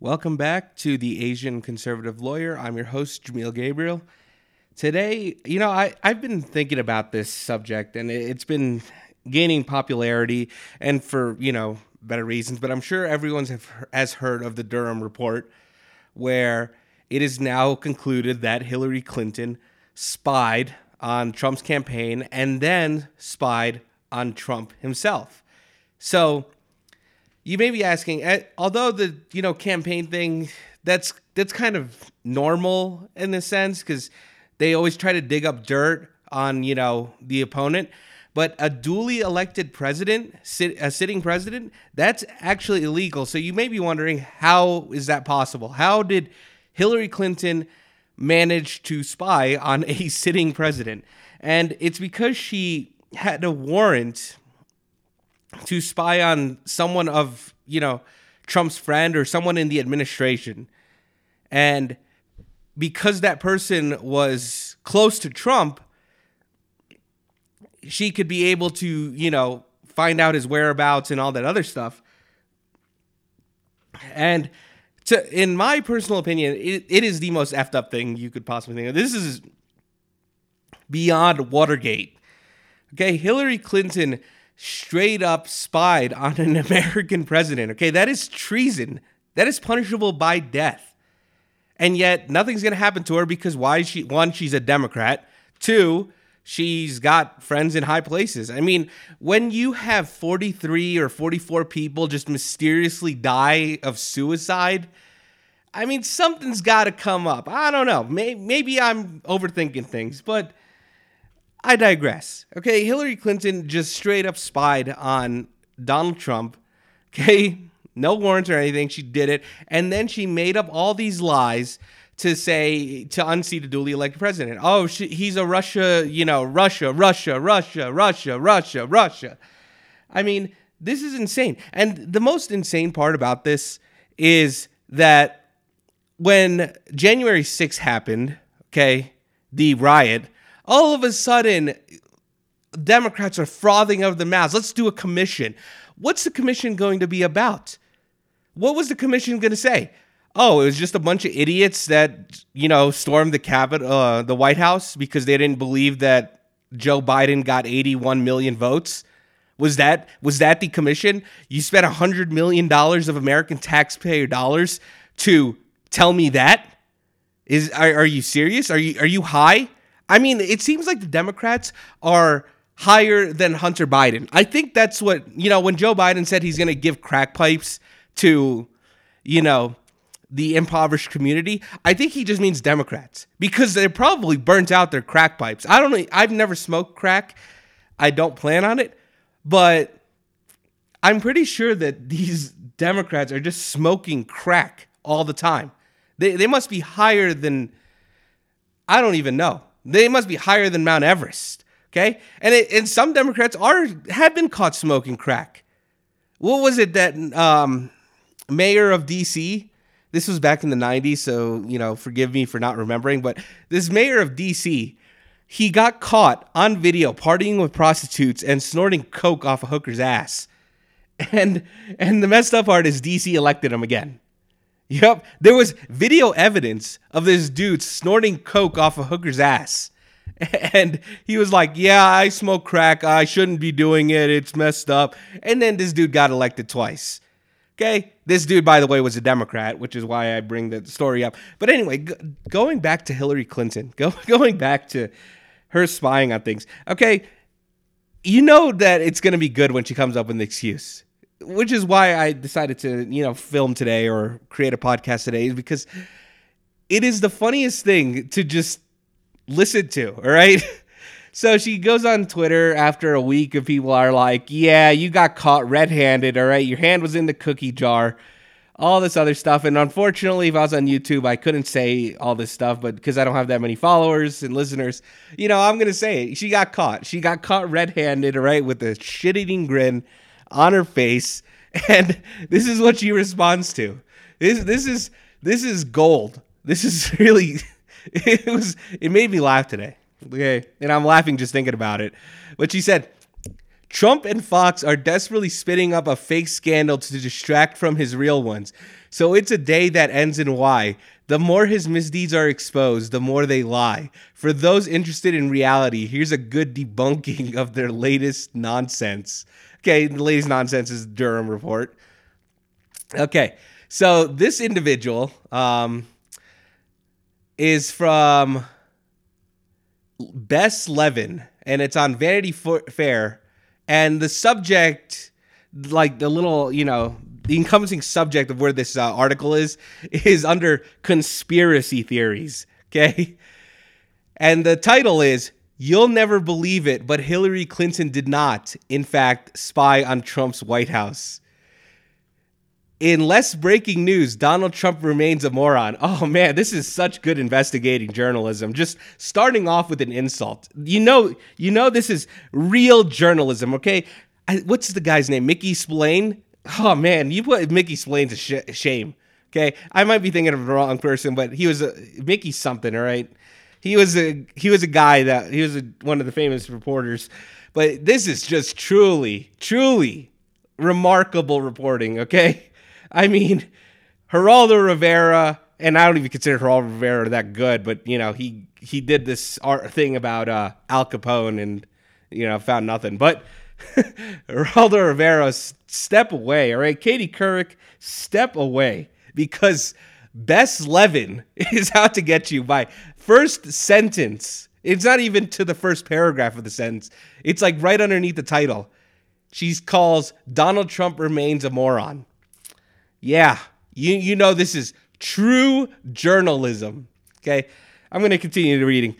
Welcome back to the Asian Conservative Lawyer. I'm your host, Jameel Gabriel. Today, you know, I, I've been thinking about this subject and it's been gaining popularity and for, you know, better reasons, but I'm sure everyone's have, has heard of the Durham report where it is now concluded that Hillary Clinton spied on Trump's campaign and then spied on Trump himself. So, you may be asking, eh, although the you know campaign thing, that's that's kind of normal in a sense because they always try to dig up dirt on you know the opponent. But a duly elected president, sit, a sitting president, that's actually illegal. So you may be wondering, how is that possible? How did Hillary Clinton manage to spy on a sitting president? And it's because she had a warrant to spy on someone of, you know, Trump's friend or someone in the administration. And because that person was close to Trump, she could be able to, you know, find out his whereabouts and all that other stuff. And to, in my personal opinion, it, it is the most effed up thing you could possibly think of. This is beyond Watergate. Okay, Hillary Clinton straight up spied on an American president. Okay, that is treason. That is punishable by death. And yet nothing's going to happen to her because why she one she's a Democrat, two she's got friends in high places. I mean, when you have 43 or 44 people just mysteriously die of suicide, I mean, something's got to come up. I don't know. Maybe I'm overthinking things, but I digress. Okay, Hillary Clinton just straight up spied on Donald Trump. Okay, no warrants or anything. She did it. And then she made up all these lies to say, to unseat a duly elected president. Oh, she, he's a Russia, you know, Russia, Russia, Russia, Russia, Russia, Russia. I mean, this is insane. And the most insane part about this is that when January 6th happened, okay, the riot, all of a sudden, Democrats are frothing out of the mouths. Let's do a commission. What's the commission going to be about? What was the commission going to say? Oh, it was just a bunch of idiots that you know stormed the Capitol, uh, the White House, because they didn't believe that Joe Biden got 81 million votes. Was that was that the commission? You spent a hundred million dollars of American taxpayer dollars to tell me that? Is are, are you serious? Are you are you high? I mean, it seems like the Democrats are higher than Hunter Biden. I think that's what, you know, when Joe Biden said he's going to give crack pipes to, you know, the impoverished community, I think he just means Democrats because they're probably burnt out their crack pipes. I don't know. I've never smoked crack. I don't plan on it, but I'm pretty sure that these Democrats are just smoking crack all the time. They, they must be higher than, I don't even know. They must be higher than Mount Everest. Okay, and it, and some Democrats are have been caught smoking crack. What was it that um, mayor of D.C. This was back in the '90s, so you know, forgive me for not remembering. But this mayor of D.C. He got caught on video partying with prostitutes and snorting coke off a hooker's ass. And and the messed up part is DC elected him again. Yep, there was video evidence of this dude snorting coke off a hooker's ass. And he was like, Yeah, I smoke crack. I shouldn't be doing it. It's messed up. And then this dude got elected twice. Okay. This dude, by the way, was a Democrat, which is why I bring the story up. But anyway, g- going back to Hillary Clinton, go, going back to her spying on things. Okay. You know that it's going to be good when she comes up with an excuse which is why I decided to, you know, film today or create a podcast today is because it is the funniest thing to just listen to, all right? So she goes on Twitter after a week of people are like, "Yeah, you got caught red-handed, all right? Your hand was in the cookie jar." All this other stuff, and unfortunately, if I was on YouTube, I couldn't say all this stuff, but because I don't have that many followers and listeners, you know, I'm gonna say it. She got caught. She got caught red-handed, all right, with a shit-eating grin on her face, and this is what she responds to. This this is this is gold. This is really it was it made me laugh today. Okay, and I'm laughing just thinking about it. But she said, Trump and Fox are desperately spinning up a fake scandal to distract from his real ones. So it's a day that ends in Y. The more his misdeeds are exposed, the more they lie. For those interested in reality, here's a good debunking of their latest nonsense. Okay, the latest nonsense is Durham report. Okay, so this individual um, is from Bess Levin, and it's on Vanity Fair. And the subject, like the little, you know, the encompassing subject of where this uh, article is, is under conspiracy theories. Okay. And the title is You'll Never Believe It, but Hillary Clinton did not, in fact, spy on Trump's White House. In less breaking news, Donald Trump remains a moron. Oh man, this is such good investigating journalism. Just starting off with an insult. You know, you know this is real journalism, okay? I, what's the guy's name? Mickey Spillane? Oh man, you put Mickey Spillane to sh- shame. Okay, I might be thinking of the wrong person, but he was a Mickey something. All right, he was a he was a guy that he was a, one of the famous reporters. But this is just truly, truly remarkable reporting. Okay, I mean, Geraldo Rivera, and I don't even consider Geraldo Rivera that good, but you know, he he did this art thing about uh, Al Capone and you know found nothing. But Geraldo Rivera, step away. All right, Katie Couric, step away because Bess Levin is out to get you by first sentence. It's not even to the first paragraph of the sentence. It's like right underneath the title. She calls Donald Trump remains a moron. Yeah, you you know this is true journalism. Okay, I'm going to continue the reading.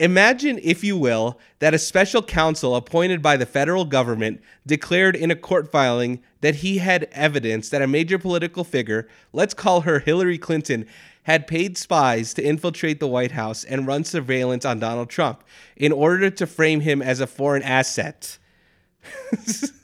Imagine, if you will, that a special counsel appointed by the federal government declared in a court filing that he had evidence that a major political figure, let's call her Hillary Clinton, had paid spies to infiltrate the White House and run surveillance on Donald Trump in order to frame him as a foreign asset.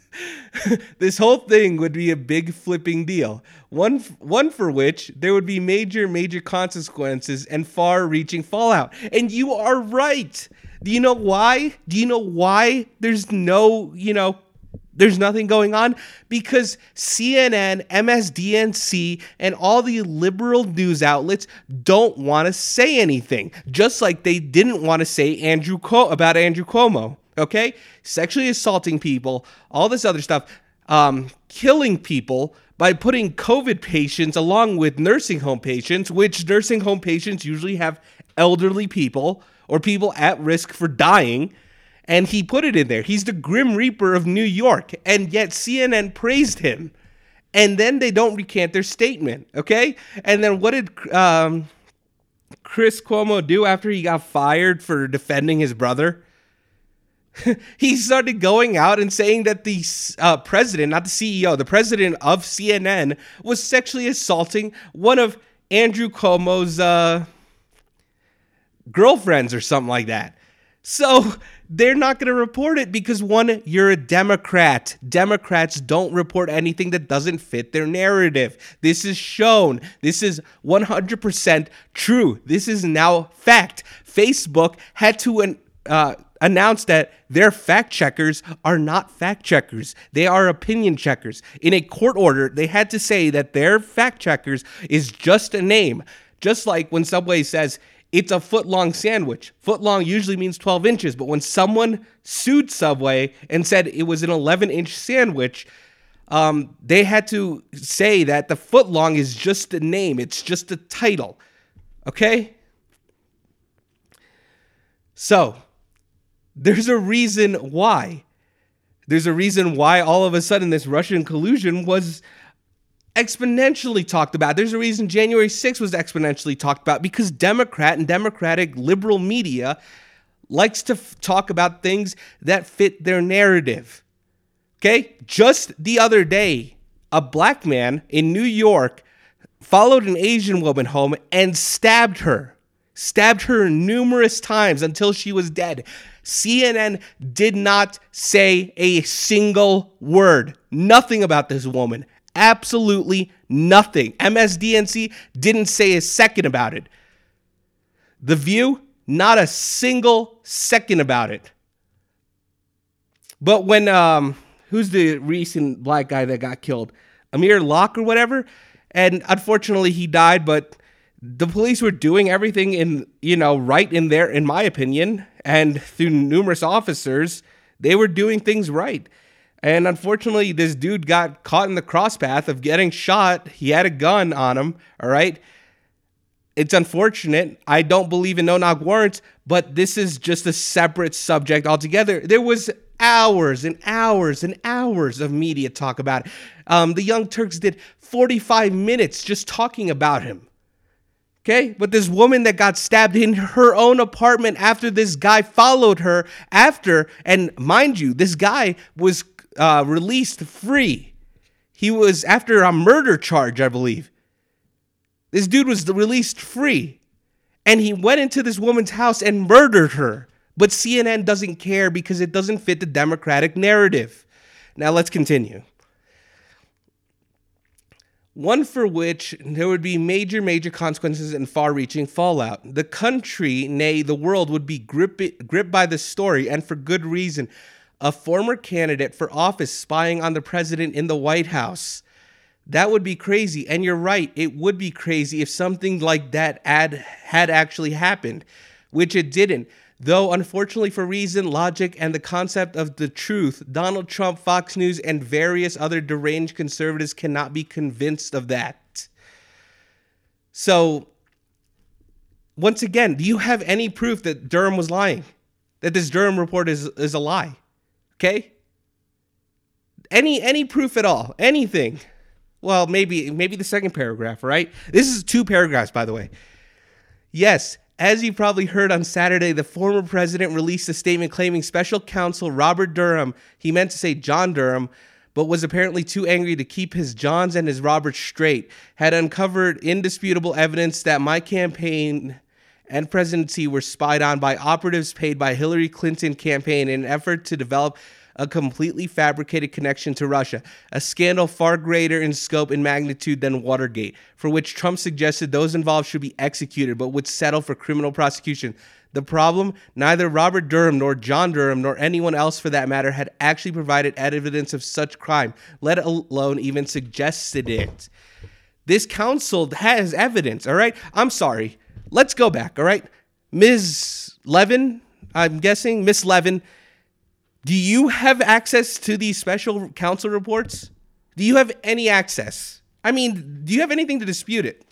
this whole thing would be a big flipping deal. One one for which there would be major major consequences and far-reaching fallout. And you are right. Do you know why? Do you know why there's no, you know, there's nothing going on because CNN, MSDNC, and all the liberal news outlets don't want to say anything, just like they didn't want to say Andrew Co- about Andrew Cuomo okay? Sexually assaulting people, all this other stuff, um, killing people by putting COVID patients along with nursing home patients, which nursing home patients usually have elderly people or people at risk for dying. And he put it in there. He's the Grim Reaper of New York. And yet CNN praised him. And then they don't recant their statement, okay? And then what did um, Chris Cuomo do after he got fired for defending his brother? he started going out and saying that the uh, president, not the CEO, the president of CNN was sexually assaulting one of Andrew Cuomo's uh, girlfriends or something like that. So they're not going to report it because one, you're a Democrat. Democrats don't report anything that doesn't fit their narrative. This is shown. This is 100% true. This is now fact. Facebook had to uh, announced that their fact checkers are not fact checkers. They are opinion checkers. In a court order, they had to say that their fact checkers is just a name. Just like when Subway says it's a foot long sandwich. Foot long usually means 12 inches, but when someone sued Subway and said it was an 11 inch sandwich, um, they had to say that the foot long is just a name, it's just a title. Okay? So, there's a reason why. There's a reason why all of a sudden this Russian collusion was exponentially talked about. There's a reason January 6th was exponentially talked about because Democrat and Democratic liberal media likes to f- talk about things that fit their narrative. Okay? Just the other day, a black man in New York followed an Asian woman home and stabbed her. Stabbed her numerous times until she was dead. CNN did not say a single word, nothing about this woman. Absolutely nothing. MSDNC didn't say a second about it. The View, not a single second about it. But when um who's the recent black guy that got killed? Amir Locke or whatever? And unfortunately, he died, but the police were doing everything in, you know, right in there, in my opinion. And through numerous officers, they were doing things right. And unfortunately, this dude got caught in the crosspath of getting shot. He had a gun on him, all right? It's unfortunate. I don't believe in no knock warrants, but this is just a separate subject altogether. There was hours and hours and hours of media talk about it. Um, the Young Turks did 45 minutes just talking about him. Okay, but this woman that got stabbed in her own apartment after this guy followed her after, and mind you, this guy was uh, released free. He was after a murder charge, I believe. This dude was released free. And he went into this woman's house and murdered her. But CNN doesn't care because it doesn't fit the Democratic narrative. Now let's continue. One for which there would be major, major consequences and far reaching fallout. The country, nay, the world, would be gripped, gripped by the story, and for good reason. A former candidate for office spying on the president in the White House. That would be crazy. And you're right, it would be crazy if something like that had, had actually happened, which it didn't. Though, unfortunately, for reason, logic, and the concept of the truth, Donald Trump, Fox News, and various other deranged conservatives cannot be convinced of that. So, once again, do you have any proof that Durham was lying? That this Durham report is, is a lie? Okay? Any any proof at all? Anything? Well, maybe maybe the second paragraph, right? This is two paragraphs, by the way. Yes, as you probably heard on Saturday, the former president released a statement claiming special counsel Robert Durham, he meant to say John Durham, but was apparently too angry to keep his Johns and his Roberts straight, had uncovered indisputable evidence that my campaign and presidency were spied on by operatives paid by Hillary Clinton campaign in an effort to develop a completely fabricated connection to Russia, a scandal far greater in scope and magnitude than Watergate, for which Trump suggested those involved should be executed but would settle for criminal prosecution. The problem neither Robert Durham nor John Durham nor anyone else for that matter had actually provided evidence of such crime, let alone even suggested it. This council has evidence, all right? I'm sorry. Let's go back, all right? Ms. Levin, I'm guessing, Miss Levin do you have access to these special counsel reports? Do you have any access? I mean, do you have anything to dispute it?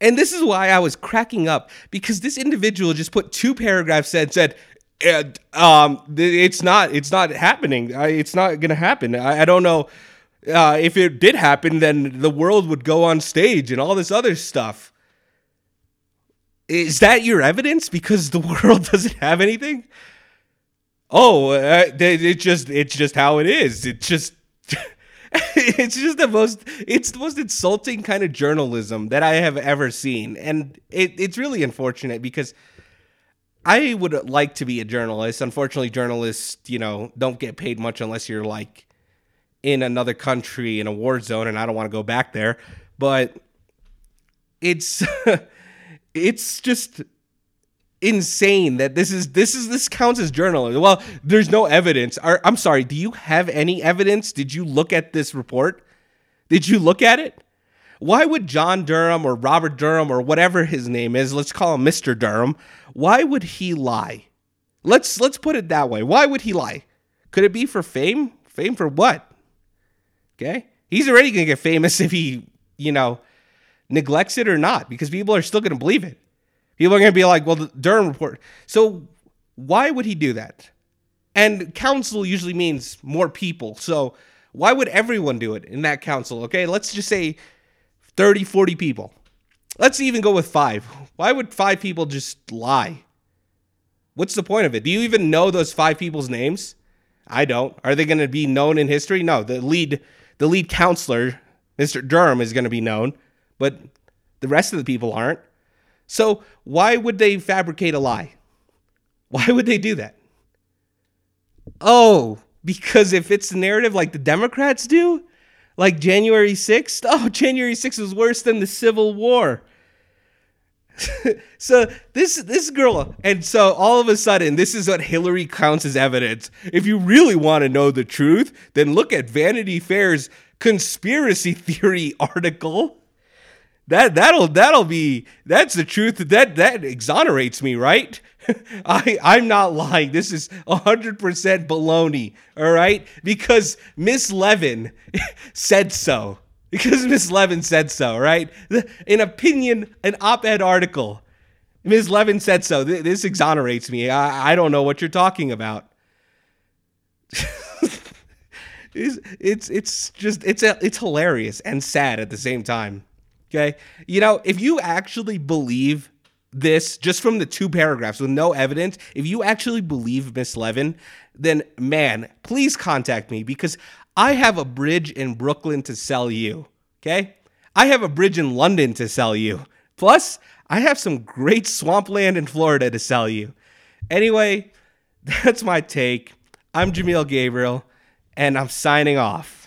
And this is why I was cracking up because this individual just put two paragraphs and said, and, um, it's not, it's not happening. It's not going to happen. I, I, don't know uh, if it did happen, then the world would go on stage and all this other stuff. Is that your evidence? Because the world doesn't have anything oh, uh, it's just it's just how it is. It's just it's just the most it's the most insulting kind of journalism that I have ever seen, and it, it's really unfortunate because. I would like to be a journalist. Unfortunately, journalists, you know, don't get paid much unless you're like in another country in a war zone, and I don't want to go back there. But it's it's just insane that this is this is this counts as journalism. Well, there's no evidence. Are, I'm sorry. Do you have any evidence? Did you look at this report? Did you look at it? Why would John Durham or Robert Durham or whatever his name is, let's call him Mr. Durham, why would he lie? Let's let's put it that way. Why would he lie? Could it be for fame? Fame for what? Okay? He's already going to get famous if he, you know, neglects it or not because people are still going to believe it. People are going to be like, well, the Durham report. So why would he do that? And council usually means more people. So why would everyone do it in that council? Okay, let's just say 30, 40 people. Let's even go with five. Why would five people just lie? What's the point of it? Do you even know those five people's names? I don't. Are they going to be known in history? No. The lead, the lead counselor, Mr. Durham, is going to be known, but the rest of the people aren't. So, why would they fabricate a lie? Why would they do that? Oh, because if it's the narrative like the Democrats do, like January 6th, oh, January 6th was worse than the Civil War. so this this girl, and so all of a sudden, this is what Hillary counts as evidence. If you really want to know the truth, then look at Vanity Fair's conspiracy theory article. That that'll that'll be that's the truth. That that exonerates me, right? I I'm not lying. This is hundred percent baloney. All right, because Miss Levin said so because Miss Levin said so, right? An opinion, an op ed article. Ms. Levin said so. This exonerates me. I, I don't know what you're talking about. it's, it's it's just it's it's hilarious and sad at the same time. Okay, you know if you actually believe this just from the two paragraphs with no evidence, if you actually believe Miss Levin, then man, please contact me because I have a bridge in Brooklyn to sell you. Okay? I have a bridge in London to sell you. Plus, I have some great swampland in Florida to sell you. Anyway, that's my take. I'm Jameel Gabriel, and I'm signing off.